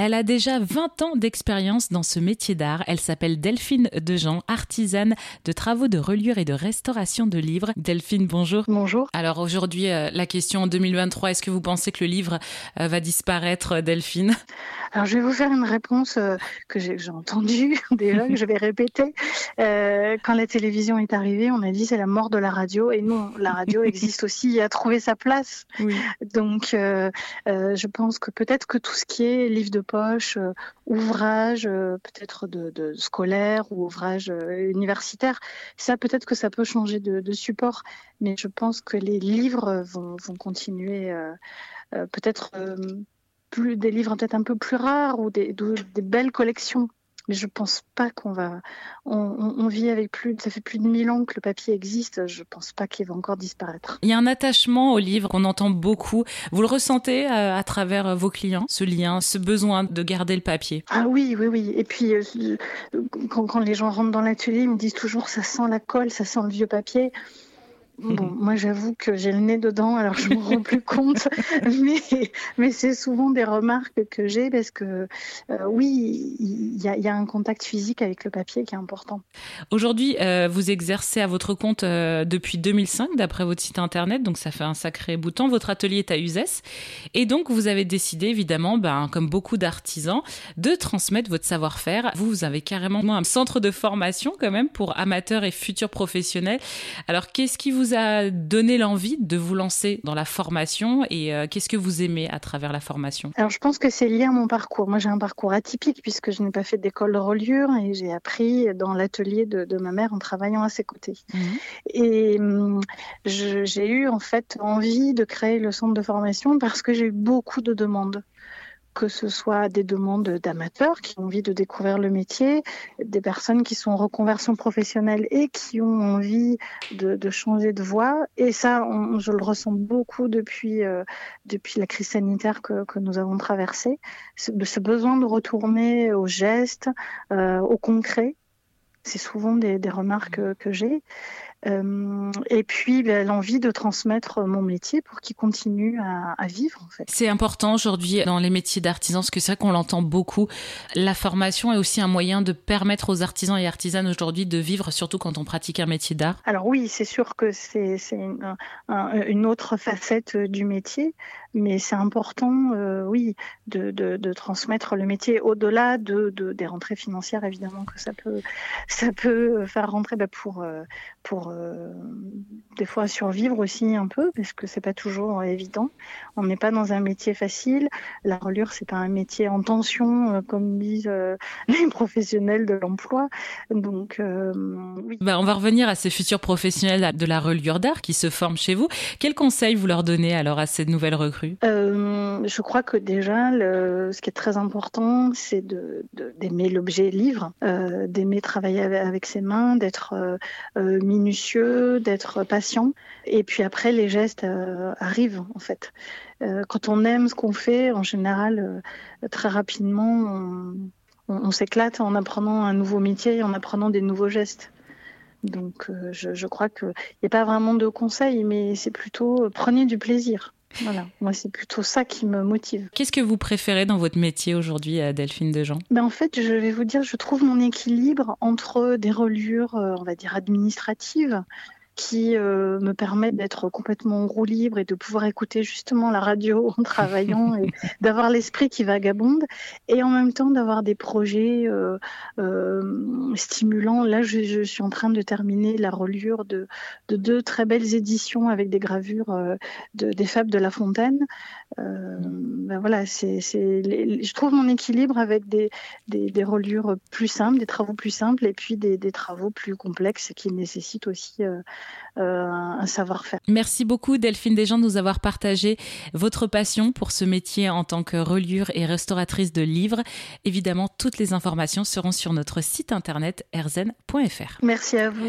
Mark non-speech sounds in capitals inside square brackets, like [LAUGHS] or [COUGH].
Elle a déjà 20 ans d'expérience dans ce métier d'art. Elle s'appelle Delphine Dejean, artisane de travaux de reliure et de restauration de livres. Delphine, bonjour. Bonjour. Alors aujourd'hui, euh, la question en 2023, est-ce que vous pensez que le livre euh, va disparaître, Delphine? Alors je vais vous faire une réponse euh, que j'ai entendue [LAUGHS] déjà, que je vais répéter. quand la télévision est arrivée, on a dit c'est la mort de la radio. Et non, la radio existe aussi et a trouvé sa place. Oui. Donc je pense que peut-être que tout ce qui est livre de poche, ouvrage peut-être de, de, scolaire ou ouvrage universitaire, ça peut-être que ça peut changer de, support, mais je pense que les livres vont, continuer, euh, euh, peut-être euh, des livres peut-être un peu plus rares ou des belles collections mais je pense pas qu'on va. On, vit avec plus. Ça fait plus de 1000 ans que le papier existe. Je pense pas qu'il va encore disparaître. Il y a un attachement au livre qu'on entend beaucoup. Vous le ressentez à, à, travers vos clients, ce lien, ce besoin de garder le papier? Ah oui, oui, oui. Et puis quand, quand les gens rentrent dans l'atelier, ils me disent toujours ça sent la colle, ça sent le vieux papier. Bon, [LAUGHS] moi j'avoue que j'ai le nez dedans, alors je me rends plus [LAUGHS] compte, [LAUGHS] mais, mais c'est souvent des remarques que j'ai parce que euh, oui, il y, y, a un contact physique avec le papier qui est important. Aujourd'hui, euh, vous exercez à votre compte euh, depuis 2005, d'après votre site internet, donc ça fait un sacré bout de temps. Votre atelier est à Uzès, et donc vous avez décidé évidemment, ben, comme beaucoup d'artisans, de transmettre votre savoir-faire. Vous, vous avez carrément un centre de formation quand même pour amateurs et futurs professionnels. Alors qu'est-ce qui vous a donné l'envie de vous lancer dans la formation et euh, qu'est-ce que vous aimez à travers la formation? Alors je pense que c'est lié à mon parcours. Moi j'ai un parcours atypique puisque je n'ai pas fait d'école de reliure et j'ai appris dans l'atelier de, de, ma mère en travaillant à ses côtés. Mmh. Et hum, j'ai eu en fait envie de créer le centre de formation parce que j'ai eu beaucoup de demandes que ce soit des demandes d'amateurs qui ont envie de découvrir le métier, des personnes qui sont en reconversion professionnelle et qui ont envie de, changer de voie. Et ça, je le ressens beaucoup depuis, euh, depuis la crise sanitaire que, que nous avons traversée, ce, ce, besoin de retourner au geste, euh, au concret. C'est souvent des remarques que j'ai. Euh, et puis ben, l'envie de transmettre mon métier pour qu'il continue à, à, vivre en fait. C'est important aujourd'hui dans les métiers d'artisans parce que c'est vrai qu'on l'entend beaucoup. La formation est aussi un moyen de permettre aux artisans et artisanes aujourd'hui de vivre, surtout quand on pratique un métier d'art. Alors oui, c'est sûr que c'est une, un, une autre facette du métier, mais c'est important, euh, oui, de, de, de, transmettre le métier au-delà de, de, des rentrées financières, évidemment que ça peut, ça peut faire rentrer ben, pour, euh, pour euh, des fois survivre aussi un peu parce que c'est pas toujours évident. On n'est pas dans un métier facile. La reliure c'est pas un métier en tension euh, comme disent euh, [LAUGHS] les professionnels de l'emploi. Donc oui. Bah, on va revenir à ces futurs professionnels de la reliure d'art qui se forment chez vous. Quels conseils vous leur donnez alors à ces nouvelles recrues? Je crois que déjà ce qui est très important c'est d'aimer l'objet livre, d'aimer travailler avec, ses mains, d'être minutieux d'être patient. Et puis après, les gestes euh, arrivent en fait. Euh, quand on aime ce qu'on fait, en général, euh, très rapidement, on s'éclate en apprenant un nouveau métier et en apprenant des nouveaux gestes. Donc je, je, crois qu'il n'y a pas vraiment de conseils, mais c'est plutôt prenez du plaisir. Voilà, moi c'est plutôt ça qui me motive. Qu'est-ce que vous préférez dans votre métier aujourd'hui, Delphine Dejean ben En fait, je vais vous dire, je trouve mon équilibre entre des reliures, on va dire, administratives, qui euh, me permettent d'être complètement en roue libre et de pouvoir écouter justement la radio [LAUGHS] en travaillant et [LAUGHS] d'avoir l'esprit qui vagabonde et en même temps d'avoir des projets euh, euh, stimulants. Là, je, je, suis en train de terminer la reliure de, de deux très belles éditions avec des gravures de, des fables de La Fontaine. Euh, ben voilà, c'est, je trouve mon équilibre avec des, des, des, reliures plus simples, des travaux plus simples et puis des, des travaux plus complexes qui nécessitent aussi un savoir-faire. Merci beaucoup Delphine Desjans de nous avoir partagé votre passion pour ce métier en tant que reliure et restauratrice de livres. Évidemment, toutes les informations seront sur notre site internet erzen.fr. Merci à vous.